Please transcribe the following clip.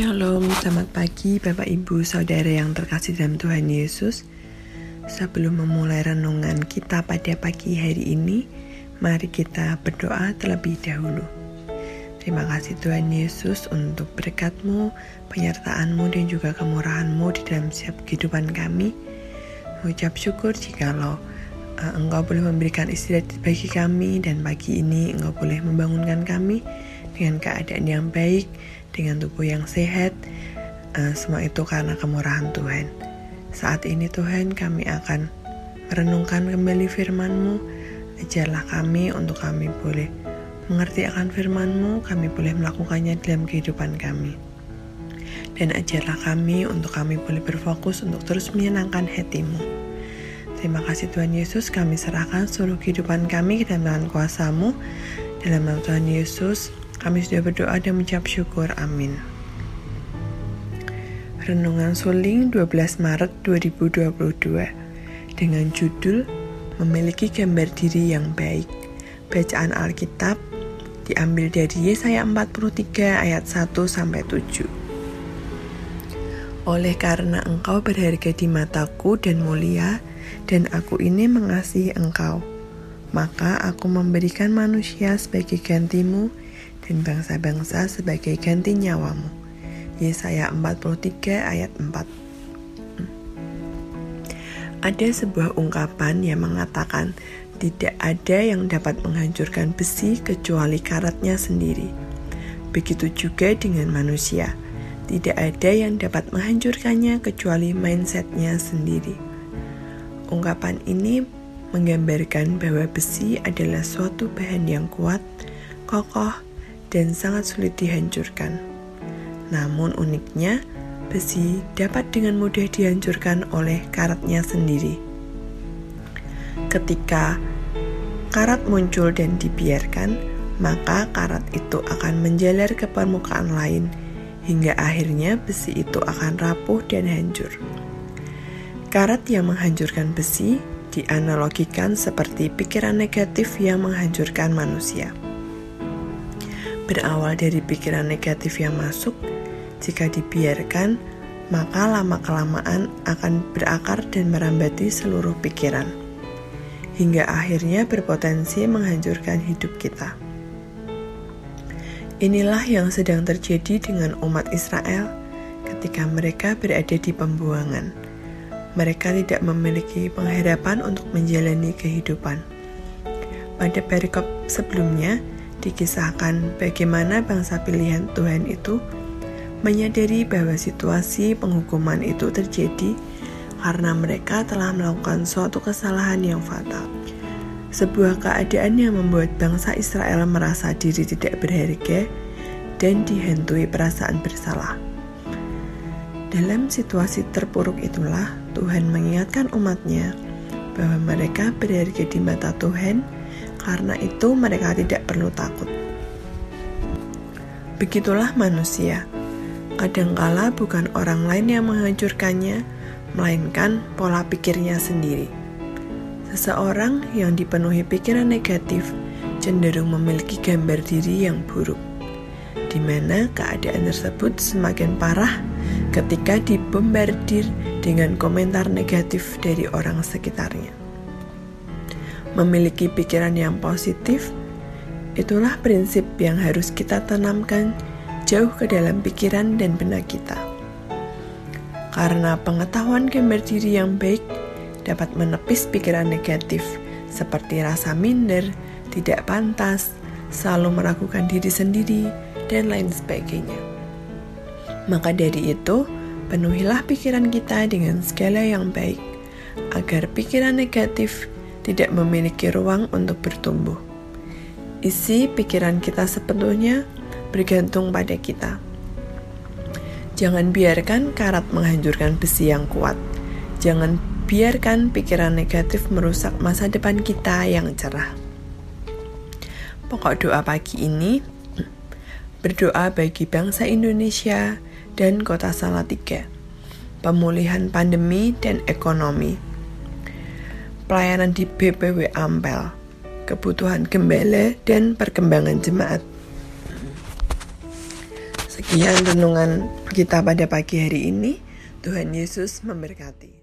Shalom, selamat pagi Bapak Ibu Saudara yang terkasih dalam Tuhan Yesus. Sebelum memulai renungan kita pada pagi hari ini Mari kita berdoa terlebih dahulu. Terima kasih Tuhan Yesus untuk berkatmu, penyertaanmu dan juga kemurahanmu di dalam setiap kehidupan kami. Mengucap syukur jikalau uh, Engkau boleh memberikan istirahat bagi kami dan pagi ini Engkau boleh membangunkan kami dengan keadaan yang baik dengan tubuh yang sehat. Uh, semua itu karena kemurahan Tuhan. Saat ini Tuhan kami akan merenungkan kembali firman-Mu. Ajarlah kami untuk kami boleh mengerti akan firman-Mu, kami boleh melakukannya dalam kehidupan kami. Dan ajarlah kami untuk kami boleh berfokus untuk terus menyenangkan hatimu. Terima kasih Tuhan Yesus, kami serahkan seluruh kehidupan kami ke dalam tangan kuasamu. Dalam nama Tuhan Yesus, kami sudah berdoa dan mengucap syukur. Amin. Renungan Suling 12 Maret 2022 dengan judul Memiliki gambar diri yang baik. Bacaan Alkitab diambil dari Yesaya 43 ayat 1 sampai 7. Oleh karena engkau berharga di mataku dan mulia, dan aku ini mengasihi engkau, maka aku memberikan manusia sebagai gantimu dan bangsa-bangsa sebagai ganti nyawamu. Yesaya 43 ayat 4 Ada sebuah ungkapan yang mengatakan tidak ada yang dapat menghancurkan besi kecuali karatnya sendiri. Begitu juga dengan manusia. Tidak ada yang dapat menghancurkannya kecuali mindsetnya sendiri. Ungkapan ini menggambarkan bahwa besi adalah suatu bahan yang kuat, kokoh, dan sangat sulit dihancurkan. Namun uniknya, besi dapat dengan mudah dihancurkan oleh karatnya sendiri. Ketika karat muncul dan dibiarkan, maka karat itu akan menjalar ke permukaan lain hingga akhirnya besi itu akan rapuh dan hancur. Karat yang menghancurkan besi dianalogikan seperti pikiran negatif yang menghancurkan manusia berawal dari pikiran negatif yang masuk, jika dibiarkan, maka lama-kelamaan akan berakar dan merambati seluruh pikiran, hingga akhirnya berpotensi menghancurkan hidup kita. Inilah yang sedang terjadi dengan umat Israel ketika mereka berada di pembuangan. Mereka tidak memiliki pengharapan untuk menjalani kehidupan. Pada perikop sebelumnya, dikisahkan bagaimana bangsa pilihan Tuhan itu menyadari bahwa situasi penghukuman itu terjadi karena mereka telah melakukan suatu kesalahan yang fatal. Sebuah keadaan yang membuat bangsa Israel merasa diri tidak berharga dan dihantui perasaan bersalah. Dalam situasi terpuruk itulah Tuhan mengingatkan umatnya bahwa mereka berharga di mata Tuhan karena itu mereka tidak perlu takut. Begitulah manusia. Kadangkala bukan orang lain yang menghancurkannya, melainkan pola pikirnya sendiri. Seseorang yang dipenuhi pikiran negatif cenderung memiliki gambar diri yang buruk, di mana keadaan tersebut semakin parah ketika dibombardir dengan komentar negatif dari orang sekitarnya memiliki pikiran yang positif, itulah prinsip yang harus kita tanamkan jauh ke dalam pikiran dan benak kita. Karena pengetahuan gambar diri yang baik dapat menepis pikiran negatif seperti rasa minder, tidak pantas, selalu meragukan diri sendiri, dan lain sebagainya. Maka dari itu, penuhilah pikiran kita dengan segala yang baik, agar pikiran negatif tidak memiliki ruang untuk bertumbuh. Isi pikiran kita sepenuhnya bergantung pada kita. Jangan biarkan karat menghancurkan besi yang kuat. Jangan biarkan pikiran negatif merusak masa depan kita yang cerah. Pokok doa pagi ini berdoa bagi bangsa Indonesia dan kota Salatiga, pemulihan pandemi dan ekonomi pelayanan di BPW Ampel, kebutuhan gembala, dan perkembangan jemaat. Sekian renungan kita pada pagi hari ini. Tuhan Yesus memberkati.